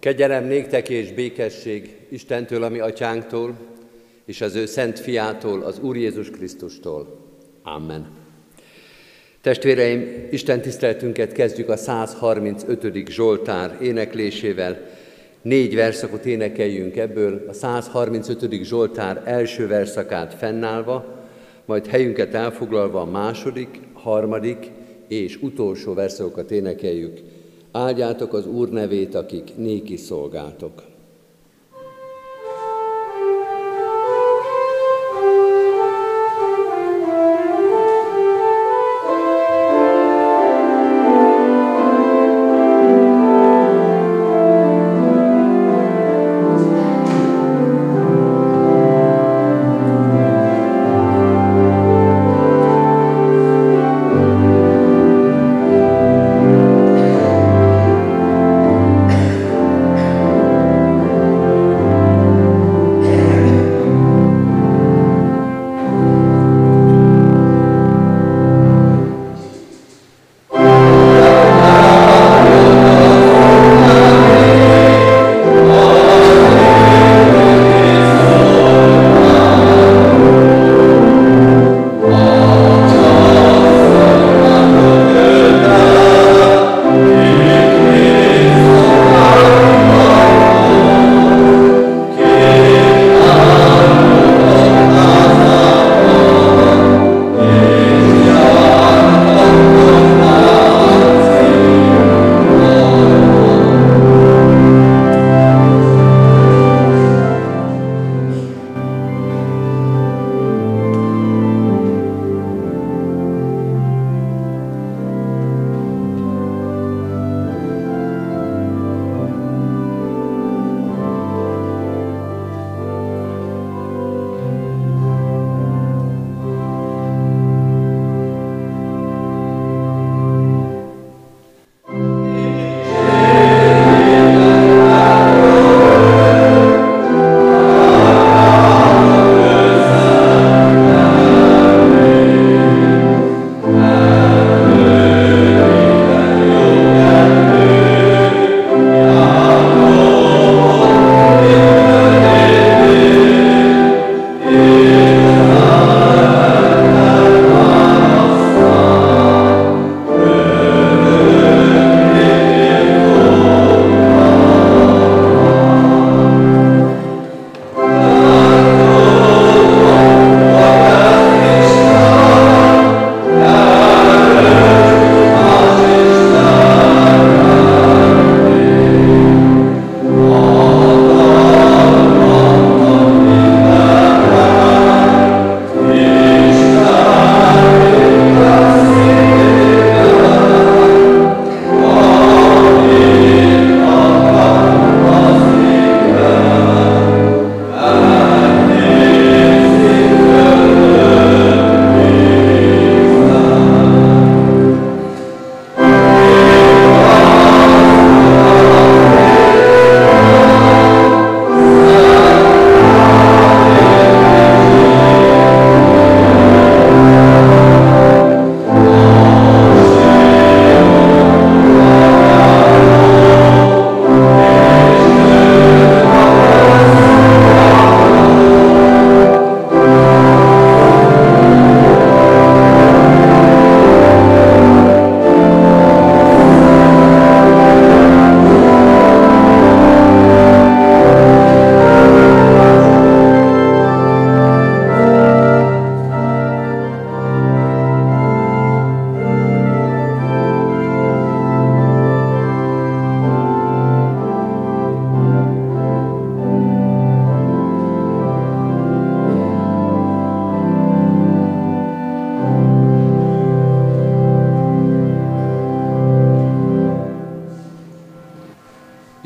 Kegyelem néktek és békesség Istentől, ami atyánktól, és az ő szent fiától, az Úr Jézus Krisztustól. Amen. Testvéreim, Isten tiszteltünket kezdjük a 135. Zsoltár éneklésével. Négy verszakot énekeljünk ebből, a 135. Zsoltár első verszakát fennállva, majd helyünket elfoglalva a második, harmadik és utolsó verszakokat énekeljük. Áldjátok az Úr nevét, akik néki szolgáltok.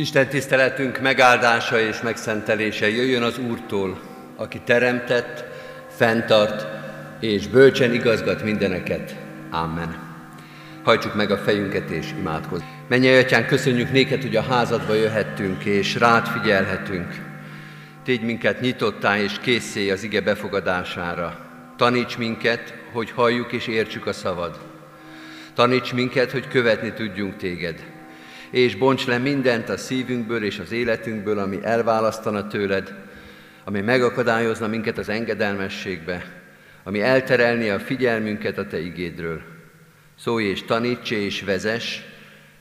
Isten tiszteletünk megáldása és megszentelése jöjjön az Úrtól, aki teremtett, fenntart és bölcsen igazgat mindeneket. Amen. Hajtsuk meg a fejünket és imádkozzunk. Menj, Atyán, köszönjük néked, hogy a házadba jöhettünk és rád figyelhetünk. Tégy minket nyitottá és készé az ige befogadására. Taníts minket, hogy halljuk és értsük a szavad. Taníts minket, hogy követni tudjunk téged és bonts le mindent a szívünkből és az életünkből, ami elválasztana tőled, ami megakadályozna minket az engedelmességbe, ami elterelni a figyelmünket a Te igédről. Szólj és taníts és vezes,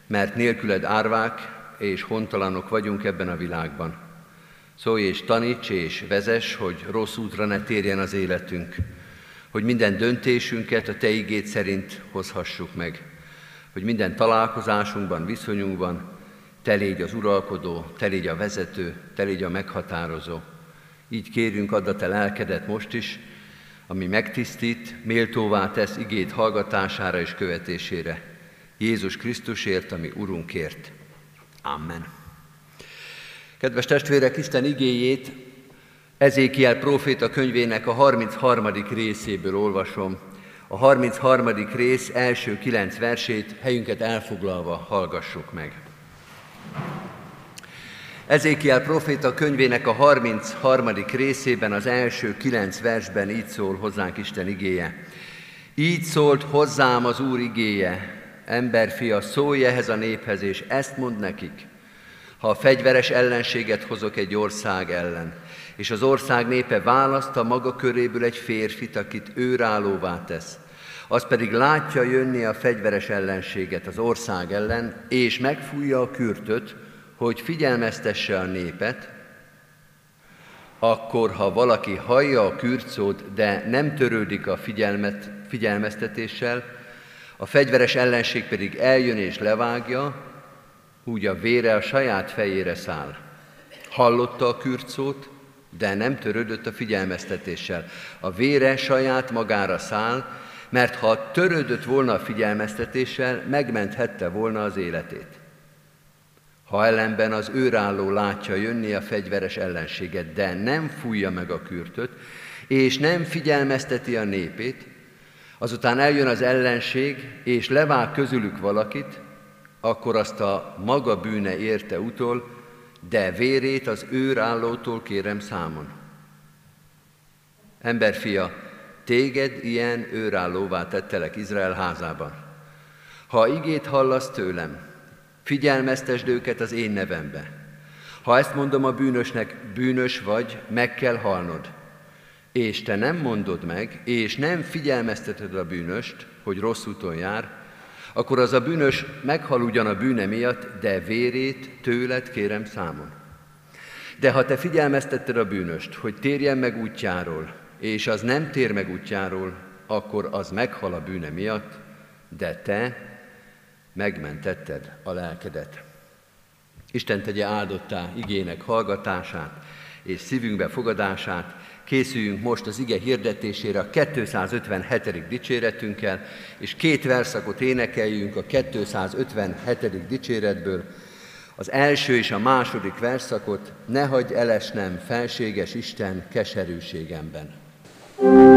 mert nélküled árvák és hontalanok vagyunk ebben a világban. Szólj és taníts és vezes, hogy rossz útra ne térjen az életünk, hogy minden döntésünket a Te igét szerint hozhassuk meg, hogy minden találkozásunkban, viszonyunkban Te légy az uralkodó, Te légy a vezető, Te légy a meghatározó. Így kérünk, add a Te lelkedet most is, ami megtisztít, méltóvá tesz igét hallgatására és követésére. Jézus Krisztusért, ami Urunkért. Amen. Kedves testvérek, Isten igéjét Ezékiel próféta könyvének a 33. részéből olvasom. A 33. rész első kilenc versét helyünket elfoglalva hallgassuk meg. Ezékiel proféta könyvének a 33. részében az első kilenc versben így szól hozzánk Isten igéje. Így szólt hozzám az Úr igéje, emberfia, szólj ehhez a néphez, és ezt mond nekik. Ha a fegyveres ellenséget hozok egy ország ellen, és az ország népe választ a maga köréből egy férfit, akit őrállóvá tesz, az pedig látja jönni a fegyveres ellenséget az ország ellen, és megfújja a kürtöt, hogy figyelmeztesse a népet, akkor, ha valaki hallja a kürcót, de nem törődik a figyelmet, figyelmeztetéssel, a fegyveres ellenség pedig eljön és levágja, úgy a vére a saját fejére száll. Hallotta a kürcót, de nem törődött a figyelmeztetéssel. A vére saját magára száll, mert ha törődött volna a figyelmeztetéssel, megmenthette volna az életét. Ha ellenben az őrálló látja jönni a fegyveres ellenséget, de nem fújja meg a kürtöt, és nem figyelmezteti a népét, azután eljön az ellenség, és levág közülük valakit, akkor azt a maga bűne érte utol, de vérét az őrállótól kérem számon. Emberfia, téged ilyen őrállóvá tettelek Izrael házában. Ha igét hallasz tőlem, Figyelmeztesd őket az én nevembe. Ha ezt mondom a bűnösnek, bűnös vagy, meg kell halnod. És te nem mondod meg, és nem figyelmezteted a bűnöst, hogy rossz úton jár, akkor az a bűnös meghal ugyan a bűne miatt, de vérét tőled kérem számon. De ha te figyelmeztetted a bűnöst, hogy térjen meg útjáról, és az nem tér meg útjáról, akkor az meghal a bűne miatt, de te megmentetted a lelkedet. Isten tegye áldottá igének hallgatását és szívünkbe fogadását, készüljünk most az ige hirdetésére a 257. dicséretünkkel, és két verszakot énekeljünk a 257. dicséretből. Az első és a második verszakot, ne hagyj elesnem, felséges Isten keserűségemben. Thank you.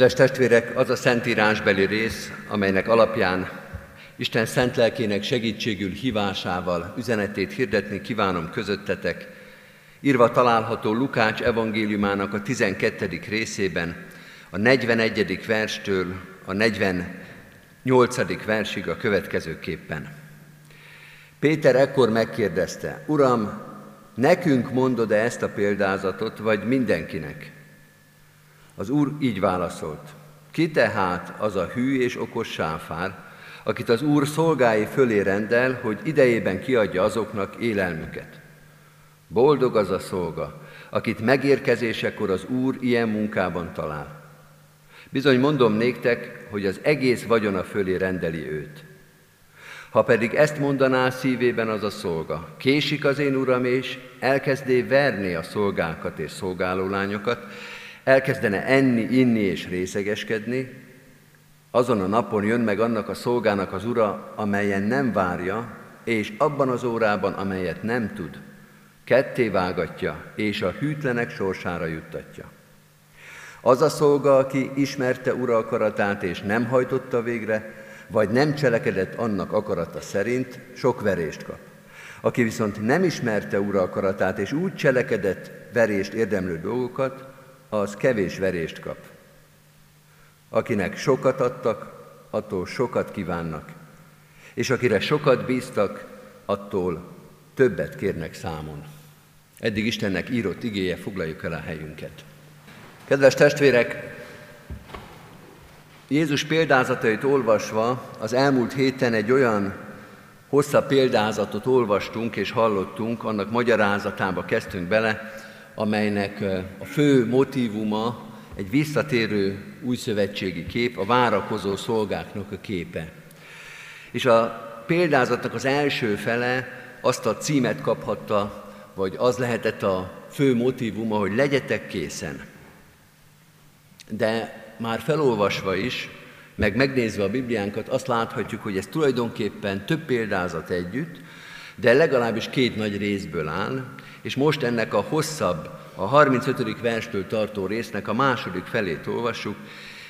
Kedves testvérek, az a szentírásbeli rész, amelynek alapján Isten szent lelkének segítségül hívásával üzenetét hirdetni kívánom közöttetek, írva található Lukács evangéliumának a 12. részében, a 41. verstől a 48. versig a következőképpen. Péter ekkor megkérdezte, Uram, nekünk mondod-e ezt a példázatot, vagy mindenkinek? Az úr így válaszolt, ki tehát az a hű és okos sáfár, akit az úr szolgái fölé rendel, hogy idejében kiadja azoknak élelmüket. Boldog az a szolga, akit megérkezésekor az úr ilyen munkában talál. Bizony mondom néktek, hogy az egész vagyona fölé rendeli őt. Ha pedig ezt mondaná szívében az a szolga, késik az én uram, és elkezdé verni a szolgákat és szolgálólányokat, elkezdene enni, inni és részegeskedni, azon a napon jön meg annak a szolgának az ura, amelyen nem várja, és abban az órában, amelyet nem tud, ketté vágatja, és a hűtlenek sorsára juttatja. Az a szolga, aki ismerte ura akaratát, és nem hajtotta végre, vagy nem cselekedett annak akarata szerint, sok verést kap. Aki viszont nem ismerte ura akaratát, és úgy cselekedett verést érdemlő dolgokat, az kevés verést kap. Akinek sokat adtak, attól sokat kívánnak, és akire sokat bíztak, attól többet kérnek számon. Eddig Istennek írott igéje, foglaljuk el a helyünket. Kedves testvérek, Jézus példázatait olvasva az elmúlt héten egy olyan hosszabb példázatot olvastunk és hallottunk, annak magyarázatába kezdtünk bele, amelynek a fő motívuma egy visszatérő újszövetségi kép, a várakozó szolgáknak a képe. És a példázatnak az első fele azt a címet kaphatta, vagy az lehetett a fő motívuma, hogy legyetek készen. De már felolvasva is, meg megnézve a Bibliánkat, azt láthatjuk, hogy ez tulajdonképpen több példázat együtt, de legalábbis két nagy részből áll, és most ennek a hosszabb, a 35. verstől tartó résznek a második felét olvassuk,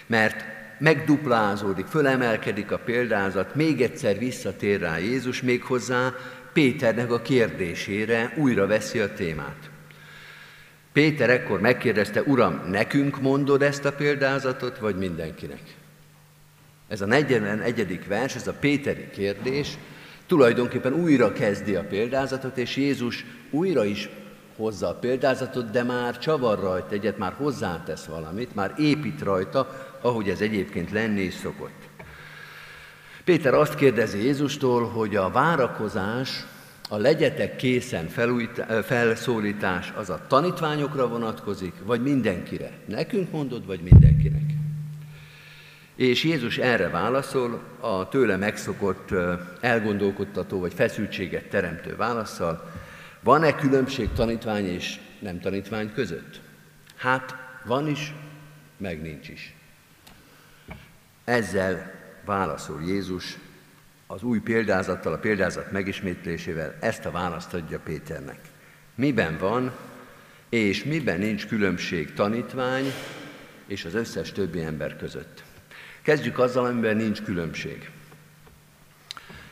mert megduplázódik, fölemelkedik a példázat, még egyszer visszatér rá Jézus, méghozzá Péternek a kérdésére újra veszi a témát. Péter ekkor megkérdezte, Uram, nekünk mondod ezt a példázatot, vagy mindenkinek? Ez a 41. vers, ez a Péteri kérdés, tulajdonképpen újra kezdi a példázatot, és Jézus újra is hozza a példázatot, de már csavar rajta egyet, már hozzátesz valamit, már épít rajta, ahogy ez egyébként lenni is szokott. Péter azt kérdezi Jézustól, hogy a várakozás, a legyetek készen felszólítás az a tanítványokra vonatkozik, vagy mindenkire? Nekünk mondod, vagy mindenkinek? És Jézus erre válaszol a tőle megszokott elgondolkodtató vagy feszültséget teremtő válaszsal, van-e különbség tanítvány és nem tanítvány között? Hát van is, meg nincs is. Ezzel válaszol Jézus az új példázattal, a példázat megismétlésével ezt a választ adja Péternek. Miben van és miben nincs különbség tanítvány és az összes többi ember között. Kezdjük azzal, amiben nincs különbség.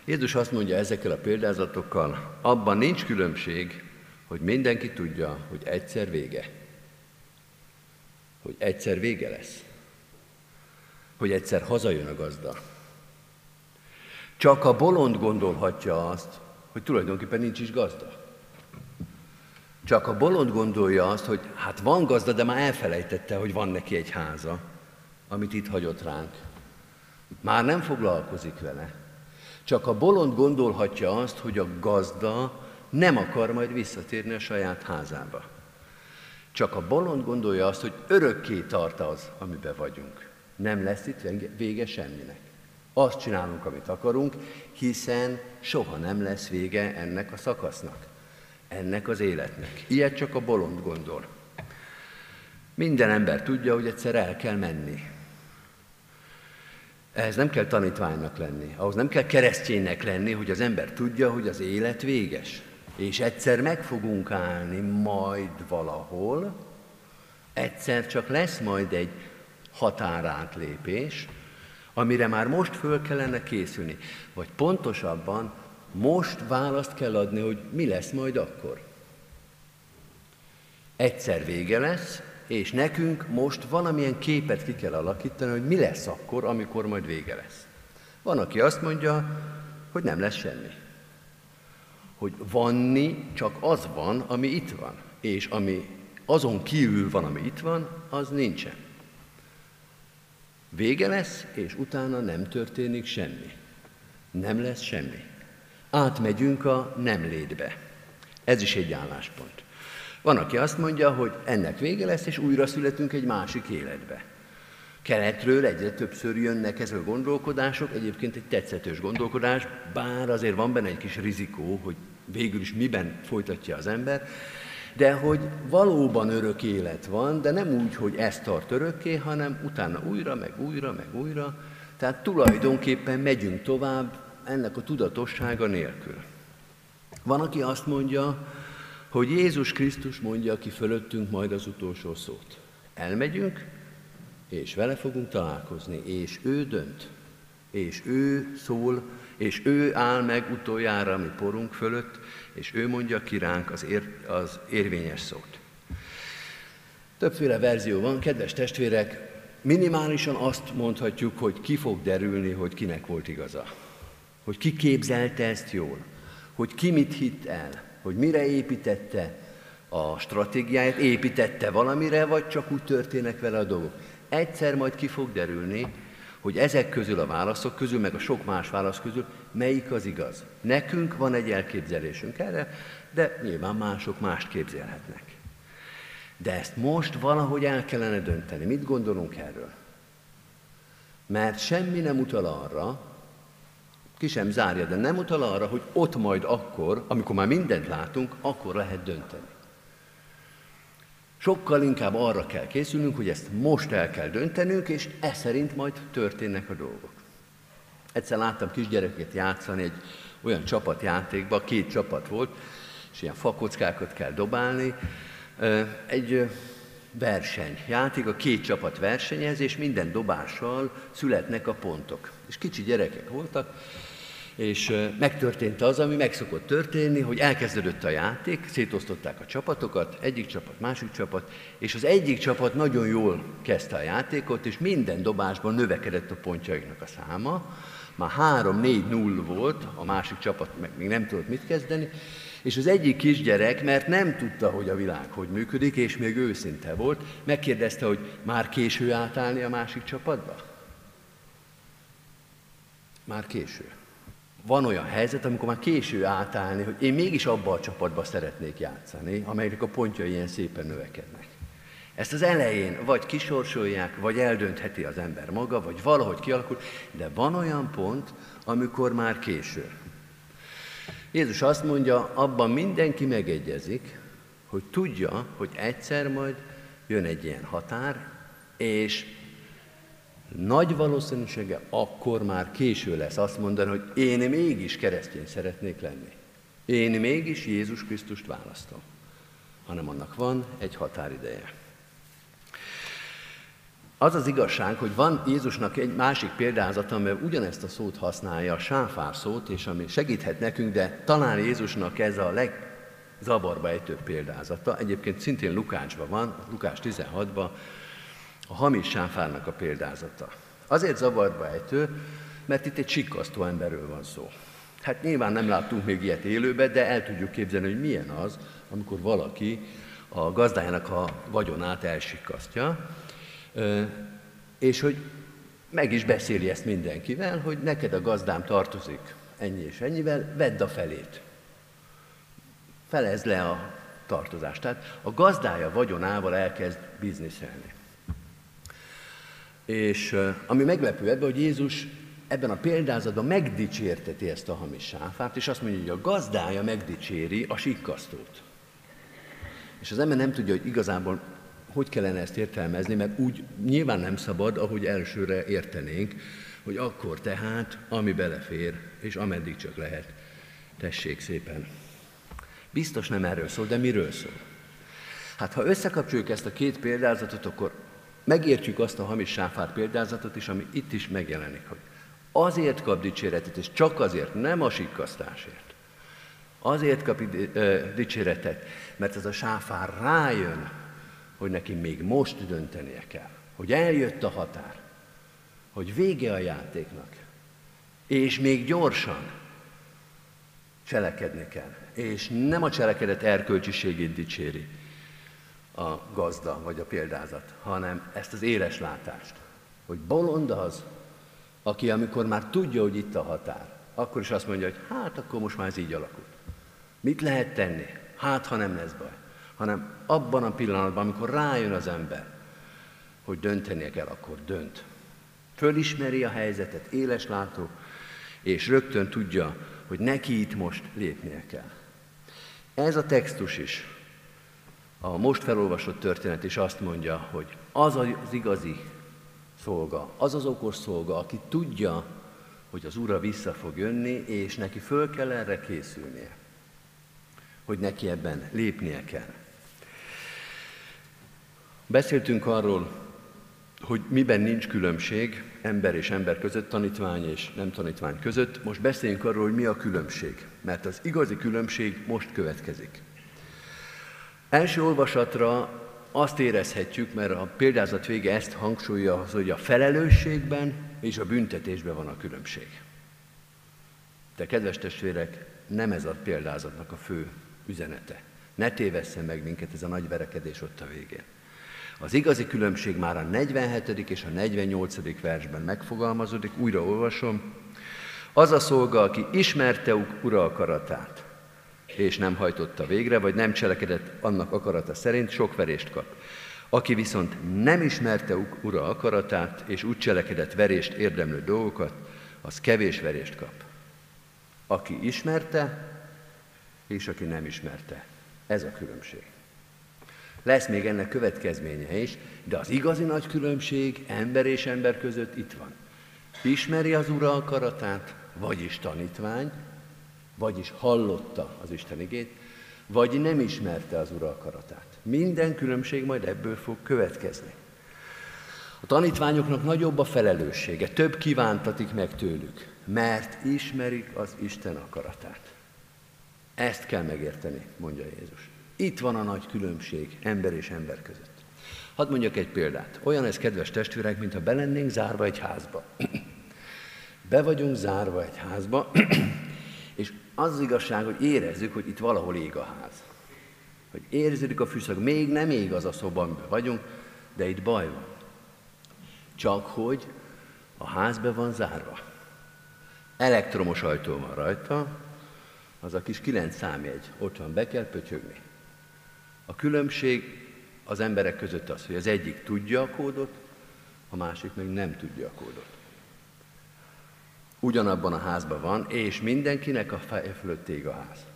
Jézus azt mondja ezekkel a példázatokkal, abban nincs különbség, hogy mindenki tudja, hogy egyszer vége. Hogy egyszer vége lesz. Hogy egyszer hazajön a gazda. Csak a bolond gondolhatja azt, hogy tulajdonképpen nincs is gazda. Csak a bolond gondolja azt, hogy hát van gazda, de már elfelejtette, hogy van neki egy háza, amit itt hagyott ránk. Már nem foglalkozik vele. Csak a bolond gondolhatja azt, hogy a gazda nem akar majd visszatérni a saját házába. Csak a bolond gondolja azt, hogy örökké tart az, amiben vagyunk. Nem lesz itt vége semminek. Azt csinálunk, amit akarunk, hiszen soha nem lesz vége ennek a szakasznak, ennek az életnek. Ilyet csak a bolond gondol. Minden ember tudja, hogy egyszer el kell menni. Ehhez nem kell tanítványnak lenni, ahhoz nem kell kereszténynek lenni, hogy az ember tudja, hogy az élet véges. És egyszer meg fogunk állni majd valahol, egyszer csak lesz majd egy határátlépés, amire már most föl kellene készülni. Vagy pontosabban, most választ kell adni, hogy mi lesz majd akkor. Egyszer vége lesz, és nekünk most valamilyen képet ki kell alakítani, hogy mi lesz akkor, amikor majd vége lesz. Van, aki azt mondja, hogy nem lesz semmi. Hogy vanni csak az van, ami itt van, és ami azon kívül van, ami itt van, az nincsen. Vége lesz, és utána nem történik semmi. Nem lesz semmi. Átmegyünk a nem létbe. Ez is egy álláspont. Van, aki azt mondja, hogy ennek vége lesz, és újra születünk egy másik életbe. Keletről egyre többször jönnek ezek a gondolkodások, egyébként egy tetszetős gondolkodás, bár azért van benne egy kis rizikó, hogy végül is miben folytatja az ember, de hogy valóban örök élet van, de nem úgy, hogy ez tart örökké, hanem utána újra, meg újra, meg újra. Tehát tulajdonképpen megyünk tovább ennek a tudatossága nélkül. Van, aki azt mondja, hogy Jézus Krisztus mondja ki fölöttünk majd az utolsó szót. Elmegyünk, és vele fogunk találkozni, és ő dönt, és ő szól, és ő áll meg utoljára mi porunk fölött, és ő mondja ki ránk az, ér, az érvényes szót. Többféle verzió van, kedves testvérek, minimálisan azt mondhatjuk, hogy ki fog derülni, hogy kinek volt igaza. Hogy ki képzelte ezt jól, hogy ki mit hitt el, hogy mire építette a stratégiáját, építette valamire, vagy csak úgy történnek vele a dolgok. Egyszer majd ki fog derülni, hogy ezek közül a válaszok közül, meg a sok más válasz közül, melyik az igaz. Nekünk van egy elképzelésünk erre, de nyilván mások mást képzelhetnek. De ezt most valahogy el kellene dönteni. Mit gondolunk erről? Mert semmi nem utal arra, ki sem zárja, de nem utal arra, hogy ott majd akkor, amikor már mindent látunk, akkor lehet dönteni. Sokkal inkább arra kell készülnünk, hogy ezt most el kell döntenünk, és e szerint majd történnek a dolgok. Egyszer láttam kisgyereket játszani egy olyan csapatjátékba, két csapat volt, és ilyen fakockákat kell dobálni. Egy verseny, játék, a két csapat versenyez, és minden dobással születnek a pontok. És kicsi gyerekek voltak, és megtörtént az, ami meg szokott történni, hogy elkezdődött a játék, szétosztották a csapatokat, egyik csapat, másik csapat, és az egyik csapat nagyon jól kezdte a játékot, és minden dobásban növekedett a pontjaiknak a száma, már 3-4-0 volt, a másik csapat meg még nem tudott mit kezdeni, és az egyik kisgyerek, mert nem tudta, hogy a világ hogy működik, és még őszinte volt, megkérdezte, hogy már késő átállni a másik csapatba? Már késő van olyan helyzet, amikor már késő átállni, hogy én mégis abba a csapatba szeretnék játszani, amelynek a pontjai ilyen szépen növekednek. Ezt az elején vagy kisorsolják, vagy eldöntheti az ember maga, vagy valahogy kialakul, de van olyan pont, amikor már késő. Jézus azt mondja, abban mindenki megegyezik, hogy tudja, hogy egyszer majd jön egy ilyen határ, és nagy valószínűsége akkor már késő lesz azt mondani, hogy én mégis keresztény szeretnék lenni. Én mégis Jézus Krisztust választom. Hanem annak van egy határideje. Az az igazság, hogy van Jézusnak egy másik példázata, amivel ugyanezt a szót használja, a sáfár szót, és ami segíthet nekünk, de talán Jézusnak ez a legzavarba ejtőbb példázata. Egyébként szintén Lukácsban van, Lukás 16-ban, a hamis sáfárnak a példázata. Azért zavarba ejtő, mert itt egy sikkasztó emberről van szó. Hát nyilván nem láttunk még ilyet élőbe, de el tudjuk képzelni, hogy milyen az, amikor valaki a gazdájának a vagyonát elsikkasztja, és hogy meg is beszéli ezt mindenkivel, hogy neked a gazdám tartozik ennyi és ennyivel, vedd a felét. Felez le a tartozást. Tehát a gazdája vagyonával elkezd bizniszelni. És ami meglepő ebben, hogy Jézus ebben a példázatban megdicsérteti ezt a hamis sáfát, és azt mondja, hogy a gazdája megdicséri a sikkasztót. És az ember nem tudja, hogy igazából hogy kellene ezt értelmezni, mert úgy nyilván nem szabad, ahogy elsőre értenénk, hogy akkor tehát, ami belefér, és ameddig csak lehet, tessék szépen. Biztos nem erről szól, de miről szól? Hát ha összekapcsoljuk ezt a két példázatot, akkor megértjük azt a hamis sáfár példázatot is, ami itt is megjelenik, hogy azért kap dicséretet, és csak azért, nem a sikkasztásért. Azért kap dicséretet, mert ez a sáfár rájön, hogy neki még most döntenie kell, hogy eljött a határ, hogy vége a játéknak, és még gyorsan cselekedni kell. És nem a cselekedet erkölcsiségét dicséri a gazda vagy a példázat, hanem ezt az éles látást, hogy bolond az, aki amikor már tudja, hogy itt a határ, akkor is azt mondja, hogy hát akkor most már ez így alakult. Mit lehet tenni? Hát, ha nem lesz baj. Hanem abban a pillanatban, amikor rájön az ember, hogy döntenie kell, akkor dönt. Fölismeri a helyzetet, éles látó, és rögtön tudja, hogy neki itt most lépnie kell. Ez a textus is, a most felolvasott történet is azt mondja, hogy az az igazi szolga, az az okos szolga, aki tudja, hogy az Ura vissza fog jönni, és neki föl kell erre készülnie. Hogy neki ebben lépnie kell. Beszéltünk arról, hogy miben nincs különbség ember és ember között, tanítvány és nem tanítvány között. Most beszéljünk arról, hogy mi a különbség, mert az igazi különbség most következik. Első olvasatra azt érezhetjük, mert a példázat vége ezt hangsúlyja, hogy a felelősségben és a büntetésben van a különbség. De kedves testvérek, nem ez a példázatnak a fő üzenete. Ne tévesszen meg minket ez a nagy verekedés ott a végén. Az igazi különbség már a 47. és a 48. versben megfogalmazódik, újra olvasom. Az a szolga, aki ismerte ura akaratát, és nem hajtotta végre, vagy nem cselekedett annak akarata szerint, sok verést kap. Aki viszont nem ismerte ura akaratát, és úgy cselekedett verést érdemlő dolgokat, az kevés verést kap. Aki ismerte, és aki nem ismerte. Ez a különbség. Lesz még ennek következménye is, de az igazi nagy különbség ember és ember között itt van. Ismeri az Ura akaratát, vagyis tanítvány, vagyis hallotta az Isten igét, vagy nem ismerte az Ura akaratát. Minden különbség majd ebből fog következni. A tanítványoknak nagyobb a felelőssége, több kívántatik meg tőlük, mert ismerik az Isten akaratát. Ezt kell megérteni, mondja Jézus. Itt van a nagy különbség ember és ember között. Hadd mondjak egy példát. Olyan ez, kedves testvérek, mintha belennénk zárva egy házba. Be vagyunk zárva egy házba, és az az igazság, hogy érezzük, hogy itt valahol ég a ház. Hogy érződik a fűszag, még nem ég az a szoba, amiben vagyunk, de itt baj van. Csak hogy a ház be van zárva. Elektromos ajtó van rajta, az a kis kilenc számjegy, ott van, be kell pötyögni. A különbség az emberek között az, hogy az egyik tudja a kódot, a másik meg nem tudja a kódot. Ugyanabban a házban van, és mindenkinek a feje fölött ég a ház.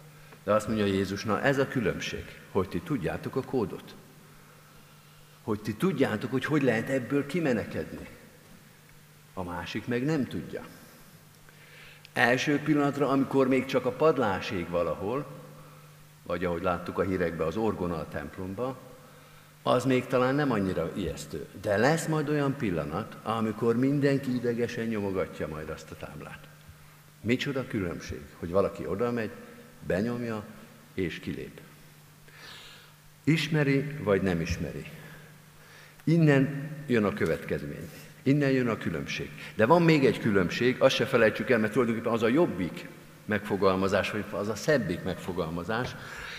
De azt mondja Jézus, na ez a különbség, hogy ti tudjátok a kódot. Hogy ti tudjátok, hogy hogy lehet ebből kimenekedni. A másik meg nem tudja. Első pillanatra, amikor még csak a padláség valahol, vagy ahogy láttuk a hírekben, az orgona a templomba, az még talán nem annyira ijesztő. De lesz majd olyan pillanat, amikor mindenki idegesen nyomogatja majd azt a táblát. Micsoda különbség, hogy valaki oda megy, benyomja és kilép. Ismeri vagy nem ismeri. Innen jön a következmény. Innen jön a különbség. De van még egy különbség, azt se felejtsük el, mert tulajdonképpen az a jobbik megfogalmazás, vagy az a szebbik megfogalmazás,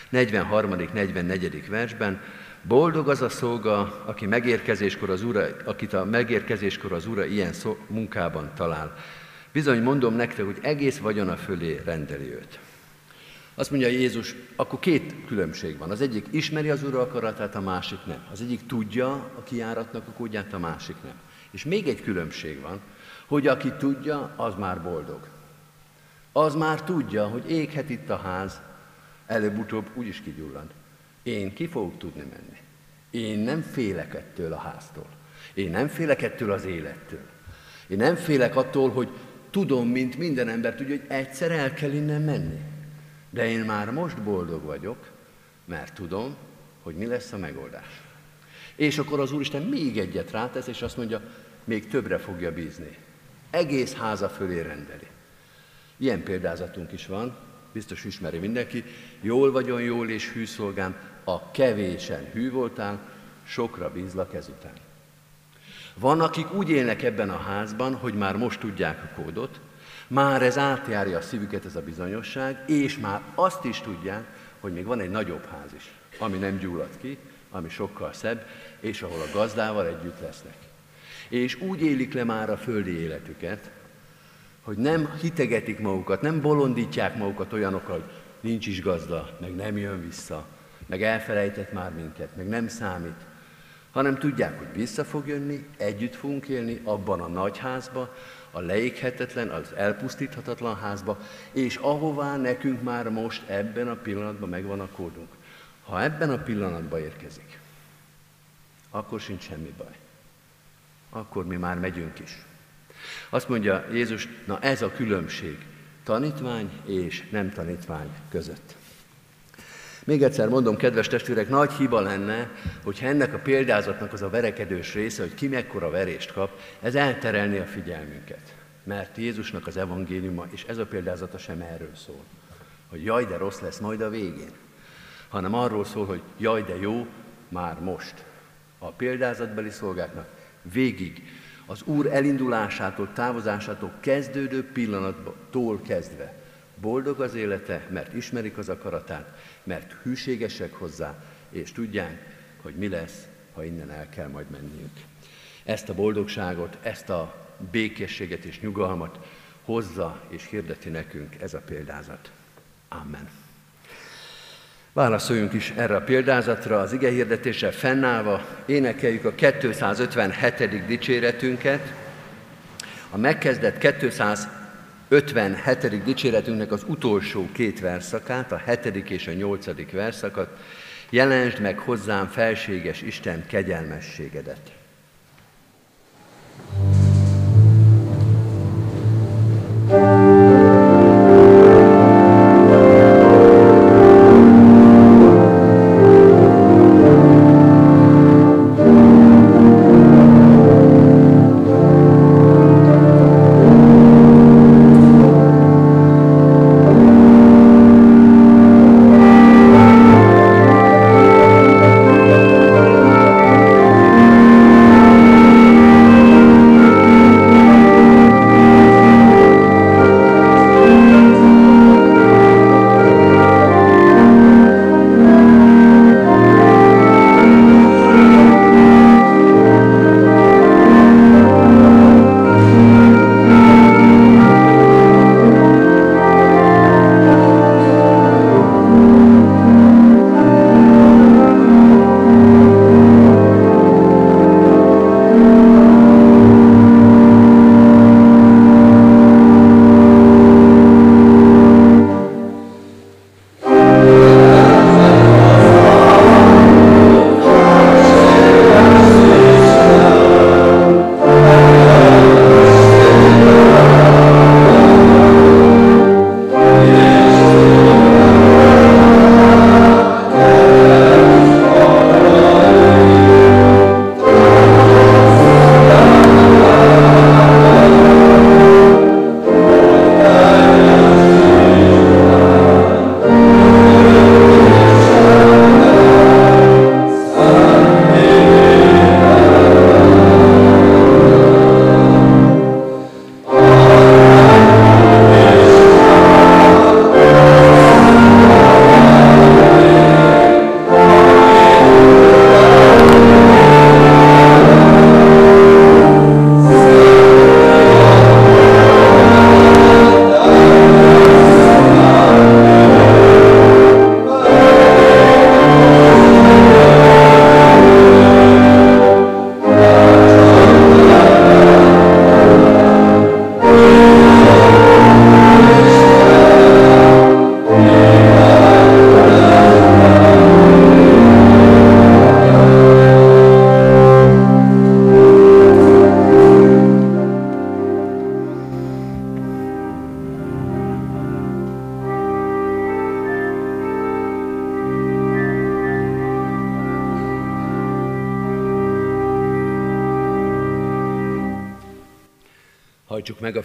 43. 44. versben, boldog az a szolga, aki megérkezéskor az ura, akit a megérkezéskor az ura ilyen szó, munkában talál. Bizony mondom nektek, hogy egész vagyona fölé rendeli őt. Azt mondja Jézus, akkor két különbség van. Az egyik ismeri az Ura akaratát, a másik nem. Az egyik tudja a kiáratnak a kódját, a másik nem. És még egy különbség van, hogy aki tudja, az már boldog. Az már tudja, hogy éghet itt a ház, előbb-utóbb úgyis kigyullad. Én ki fogok tudni menni. Én nem félek ettől a háztól. Én nem félek ettől az élettől. Én nem félek attól, hogy tudom, mint minden ember tudja, hogy egyszer el kell innen menni. De én már most boldog vagyok, mert tudom, hogy mi lesz a megoldás. És akkor az Úristen még egyet rátesz, és azt mondja, még többre fogja bízni. Egész háza fölé rendeli. Ilyen példázatunk is van, biztos ismeri mindenki. Jól vagyon jól és hű szolgám, a kevésen hű voltál, sokra bízlak ezután. Van, akik úgy élnek ebben a házban, hogy már most tudják a kódot, már ez átjárja a szívüket ez a bizonyosság, és már azt is tudják, hogy még van egy nagyobb ház is, ami nem gyullad ki, ami sokkal szebb, és ahol a gazdával együtt lesznek. És úgy élik le már a földi életüket, hogy nem hitegetik magukat, nem bolondítják magukat olyanok, hogy nincs is gazda, meg nem jön vissza, meg elfelejtett már minket, meg nem számít, hanem tudják, hogy vissza fog jönni, együtt fogunk élni abban a nagy házba, a leéghetetlen, az elpusztíthatatlan házba, és ahová nekünk már most ebben a pillanatban megvan a kódunk. Ha ebben a pillanatban érkezik, akkor sincs semmi baj. Akkor mi már megyünk is. Azt mondja Jézus, na ez a különbség tanítvány és nem tanítvány között. Még egyszer mondom, kedves testvérek, nagy hiba lenne, hogyha ennek a példázatnak az a verekedős része, hogy ki mekkora verést kap, ez elterelni a figyelmünket. Mert Jézusnak az evangéliuma, és ez a példázata sem erről szól, hogy jaj, de rossz lesz majd a végén, hanem arról szól, hogy jaj, de jó, már most. A példázatbeli szolgáknak végig az Úr elindulásától, távozásától kezdődő pillanattól kezdve boldog az élete, mert ismerik az akaratát, mert hűségesek hozzá, és tudják, hogy mi lesz, ha innen el kell majd menniük. Ezt a boldogságot, ezt a békességet és nyugalmat hozza és hirdeti nekünk ez a példázat. Amen. Válaszoljunk is erre a példázatra, az ige hirdetéssel fennállva, énekeljük a 257. dicséretünket, a megkezdett 257. dicséretünknek az utolsó két verszakát, a hetedik és a nyolcadik verszakat, jelensd meg hozzám felséges Isten kegyelmességedet. Hajtsuk meg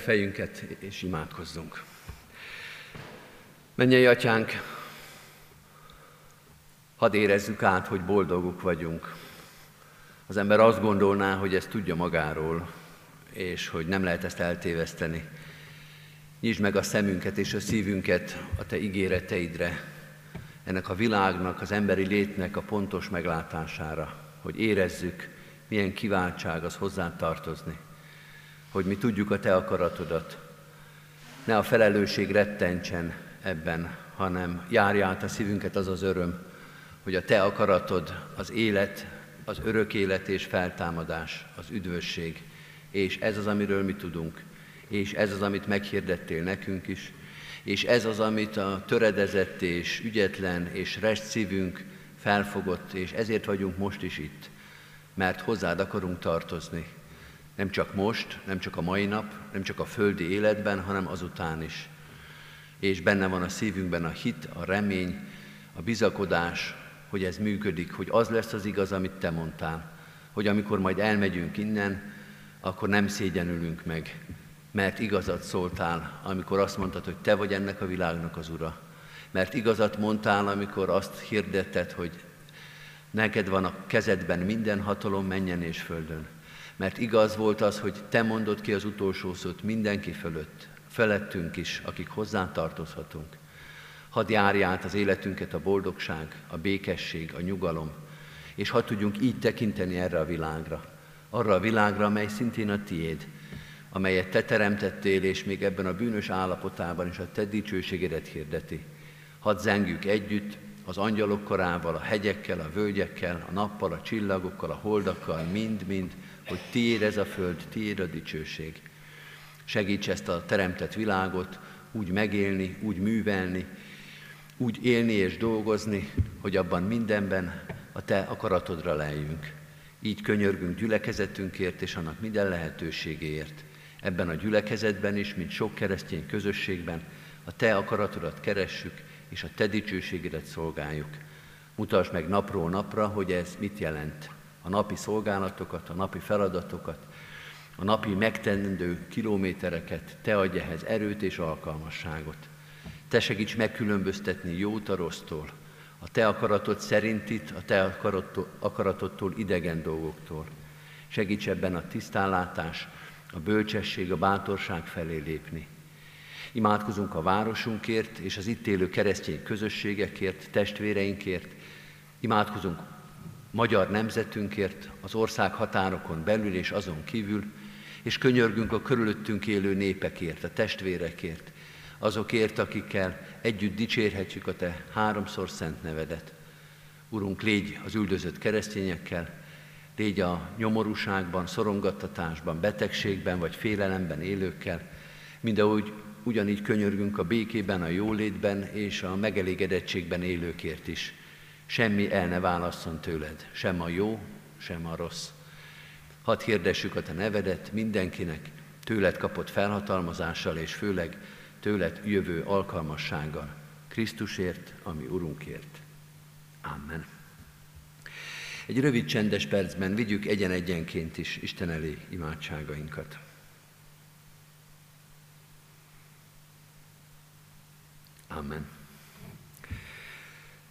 fejünket, és imádkozzunk. Mennyei atyánk, hadd érezzük át, hogy boldoguk vagyunk. Az ember azt gondolná, hogy ezt tudja magáról, és hogy nem lehet ezt eltéveszteni. Nyisd meg a szemünket és a szívünket a Te ígéreteidre, ennek a világnak, az emberi létnek a pontos meglátására, hogy érezzük, milyen kiváltság az hozzá tartozni, hogy mi tudjuk a Te akaratodat. Ne a felelősség rettentsen ebben, hanem járja át a szívünket az az öröm, hogy a Te akaratod az élet, az örök élet és feltámadás, az üdvösség, és ez az, amiről mi tudunk, és ez az, amit meghirdettél nekünk is, és ez az, amit a töredezett és ügyetlen és rest szívünk felfogott, és ezért vagyunk most is itt, mert hozzád akarunk tartozni. Nem csak most, nem csak a mai nap, nem csak a földi életben, hanem azután is. És benne van a szívünkben a hit, a remény, a bizakodás, hogy ez működik, hogy az lesz az igaz, amit te mondtál, hogy amikor majd elmegyünk innen, akkor nem szégyenülünk meg, mert igazat szóltál, amikor azt mondtad, hogy te vagy ennek a világnak az ura. Mert igazat mondtál, amikor azt hirdetted, hogy neked van a kezedben minden hatalom menjen és földön. Mert igaz volt az, hogy te mondod ki az utolsó szót mindenki fölött, felettünk is, akik hozzá tartozhatunk. Hadd járja át az életünket a boldogság, a békesség, a nyugalom, és hadd tudjunk így tekinteni erre a világra. Arra a világra, amely szintén a tiéd, amelyet te teremtettél, és még ebben a bűnös állapotában is a te dicsőségedet hirdeti. Hadd zengjük együtt az angyalok korával, a hegyekkel, a völgyekkel, a nappal, a csillagokkal, a holdakkal, mind-mind, hogy tiéd ez a föld, tiéd a dicsőség. Segíts ezt a teremtett világot úgy megélni, úgy művelni, úgy élni és dolgozni, hogy abban mindenben a Te akaratodra lejjünk. Így könyörgünk gyülekezetünkért és annak minden lehetőségéért. Ebben a gyülekezetben is, mint sok keresztény közösségben, a Te akaratodat keressük, és a Te dicsőségedet szolgáljuk. Mutasd meg napról napra, hogy ez mit jelent. A napi szolgálatokat, a napi feladatokat, a napi megtendő kilométereket, Te adj ehhez erőt és alkalmasságot. Te segíts megkülönböztetni jót a rossztól, a Te akaratod szerintit, a Te akaratodtól idegen dolgoktól. Segíts ebben a tisztánlátás, a bölcsesség, a bátorság felé lépni. Imádkozunk a városunkért és az itt élő keresztény közösségekért, testvéreinkért. Imádkozunk magyar nemzetünkért, az ország határokon belül és azon kívül, és könyörgünk a körülöttünk élő népekért, a testvérekért, azokért, akikkel együtt dicsérhetjük a Te háromszor szent nevedet. Urunk, légy az üldözött keresztényekkel, légy a nyomorúságban, szorongattatásban, betegségben vagy félelemben élőkkel, mindahogy ugyanígy könyörgünk a békében, a jólétben és a megelégedettségben élőkért is. Semmi el ne válasszon tőled, sem a jó, sem a rossz. Hadd hirdessük a te nevedet mindenkinek, tőled kapott felhatalmazással és főleg tőled jövő alkalmassággal. Krisztusért, ami Urunkért. Amen. Egy rövid csendes percben vigyük egyen-egyenként is Isten elé imádságainkat. Amen.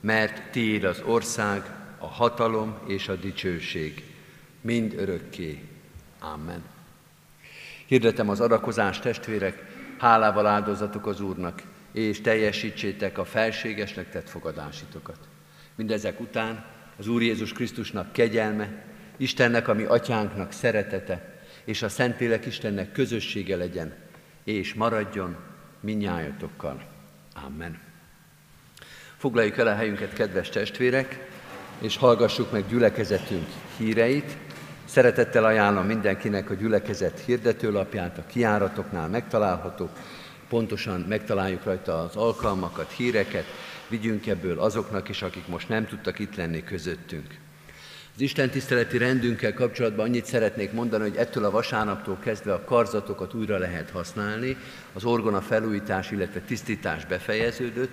mert tiéd az ország, a hatalom és a dicsőség, mind örökké. Amen. Hirdetem az adakozást, testvérek, hálával áldozatok az Úrnak, és teljesítsétek a felségesnek tett fogadásitokat. Mindezek után az Úr Jézus Krisztusnak kegyelme, Istennek, ami atyánknak szeretete, és a Szentlélek Istennek közössége legyen, és maradjon minnyájatokkal. Amen. Foglaljuk el a helyünket, kedves testvérek, és hallgassuk meg gyülekezetünk híreit. Szeretettel ajánlom mindenkinek a gyülekezet hirdetőlapját, a kiáratoknál megtalálható, pontosan megtaláljuk rajta az alkalmakat, híreket, vigyünk ebből azoknak is, akik most nem tudtak itt lenni közöttünk. Az Isten tiszteleti rendünkkel kapcsolatban annyit szeretnék mondani, hogy ettől a vasárnaptól kezdve a karzatokat újra lehet használni, az orgona felújítás, illetve tisztítás befejeződött,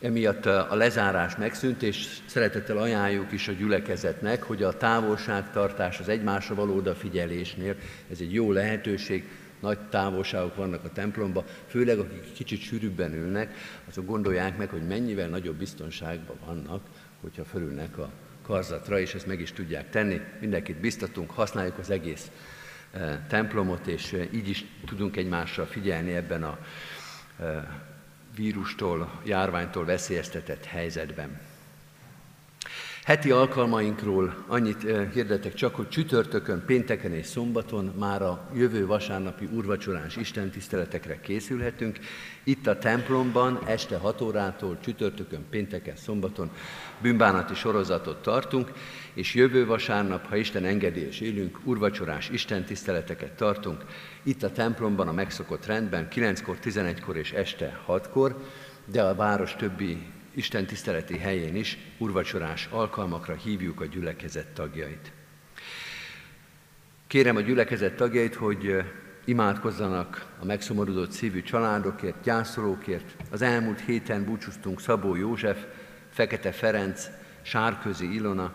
emiatt a lezárás megszűnt, és szeretettel ajánljuk is a gyülekezetnek, hogy a távolságtartás, az egymásra való odafigyelésnél, ez egy jó lehetőség, nagy távolságok vannak a templomban, főleg akik kicsit sűrűbben ülnek, azok gondolják meg, hogy mennyivel nagyobb biztonságban vannak, hogyha fölülnek a karzatra, és ezt meg is tudják tenni. Mindenkit biztatunk, használjuk az egész e, templomot, és e, így is tudunk egymásra figyelni ebben a e, vírustól, járványtól veszélyeztetett helyzetben. Heti alkalmainkról annyit hirdetek csak, hogy csütörtökön, pénteken és szombaton már a jövő vasárnapi urvacsorás istentiszteletekre készülhetünk. Itt a templomban este 6 órától csütörtökön, pénteken, szombaton bűnbánati sorozatot tartunk, és jövő vasárnap, ha Isten engedi és élünk, urvacsorás istentiszteleteket tartunk. Itt a templomban a megszokott rendben 9-kor, 11-kor és este 6-kor, de a város többi Isten tiszteleti helyén is urvacsorás alkalmakra hívjuk a gyülekezet tagjait. Kérem a gyülekezet tagjait, hogy imádkozzanak a megszomorodott szívű családokért, gyászolókért. Az elmúlt héten búcsúztunk Szabó József, Fekete Ferenc, Sárközi Ilona,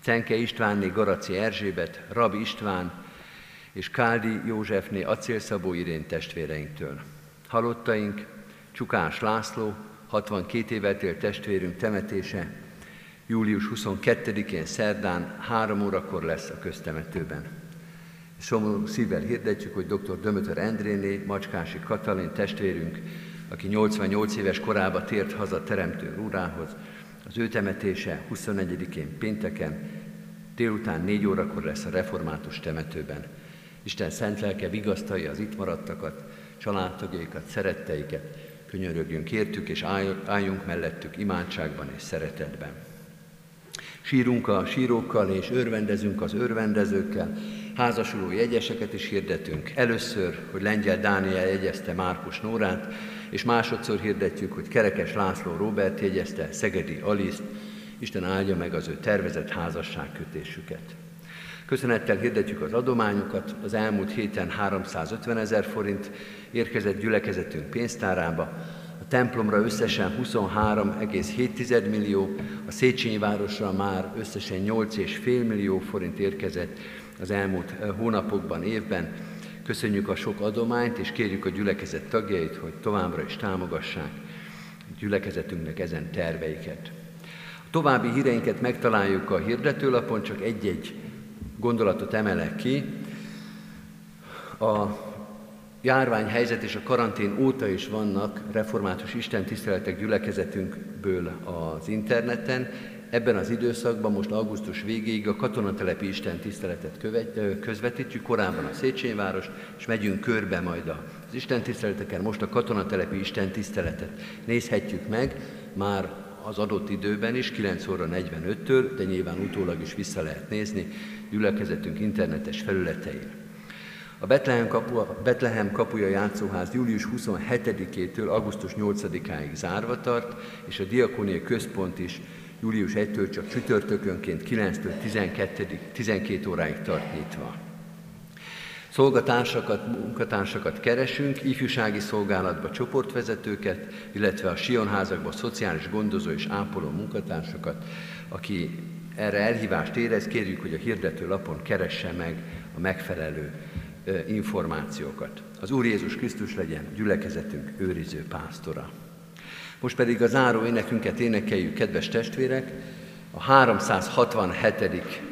Cenke Istvánné Garaci Erzsébet, Rab István és Káldi Józsefné Acélszabó Irén testvéreinktől. Halottaink Csukás László, 62 évet élt testvérünk temetése július 22-én szerdán 3 órakor lesz a köztemetőben. Szomorú szívvel hirdetjük, hogy dr. Dömötör Endréné, Macskási Katalin testvérünk, aki 88 éves korába tért haza Teremtő úrához, az ő temetése 21-én pénteken, délután 4 órakor lesz a református temetőben. Isten szent lelke vigasztalja az itt maradtakat, családtagjaikat, szeretteiket, könyörögjünk értük, és álljunk mellettük imádságban és szeretetben. Sírunk a sírókkal, és örvendezünk az örvendezőkkel, házasuló jegyeseket is hirdetünk. Először, hogy Lengyel Dániel jegyezte Márkus Nórát, és másodszor hirdetjük, hogy Kerekes László Robert jegyezte Szegedi Aliszt, Isten áldja meg az ő tervezett házasságkötésüket. Köszönettel hirdetjük az adományokat. Az elmúlt héten 350 ezer forint érkezett gyülekezetünk pénztárába. A templomra összesen 23,7 millió, a Széchenyi városra már összesen 8,5 millió forint érkezett az elmúlt eh, hónapokban, évben. Köszönjük a sok adományt, és kérjük a gyülekezet tagjait, hogy továbbra is támogassák gyülekezetünknek ezen terveiket. A további híreinket megtaláljuk a hirdetőlapon, csak egy-egy gondolatot emelek ki. A járványhelyzet és a karantén óta is vannak református istentiszteletek gyülekezetünkből az interneten. Ebben az időszakban, most augusztus végéig a katonatelepi istentiszteletet követ, közvetítjük, korábban a Széchenyi város, és megyünk körbe majd az istentiszteleteken, most a katonatelepi istentiszteletet nézhetjük meg, már az adott időben is, 9 óra 45-től, de nyilván utólag is vissza lehet nézni gyülekezetünk internetes felületein. A Betlehem, kapu, a Betlehem kapuja játszóház július 27-től augusztus 8-áig zárva tart, és a Diakónia központ is július 1-től csak csütörtökönként 9-től 12, 12 óráig tart nyitva. Szolgatársakat, munkatársakat keresünk, ifjúsági szolgálatba csoportvezetőket, illetve a Sionházakba szociális gondozó és ápoló munkatársakat, aki erre elhívást érez, kérjük, hogy a hirdető lapon keresse meg a megfelelő információkat. Az Úr Jézus Krisztus legyen gyülekezetünk őriző pásztora. Most pedig a záró énekünket énekeljük, kedves testvérek, a 367.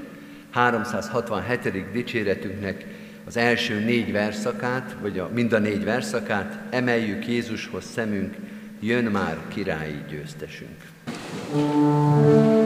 367. dicséretünknek az első négy verszakát, vagy a, mind a négy verszakát, emeljük Jézushoz szemünk, jön már királyi győztesünk. thank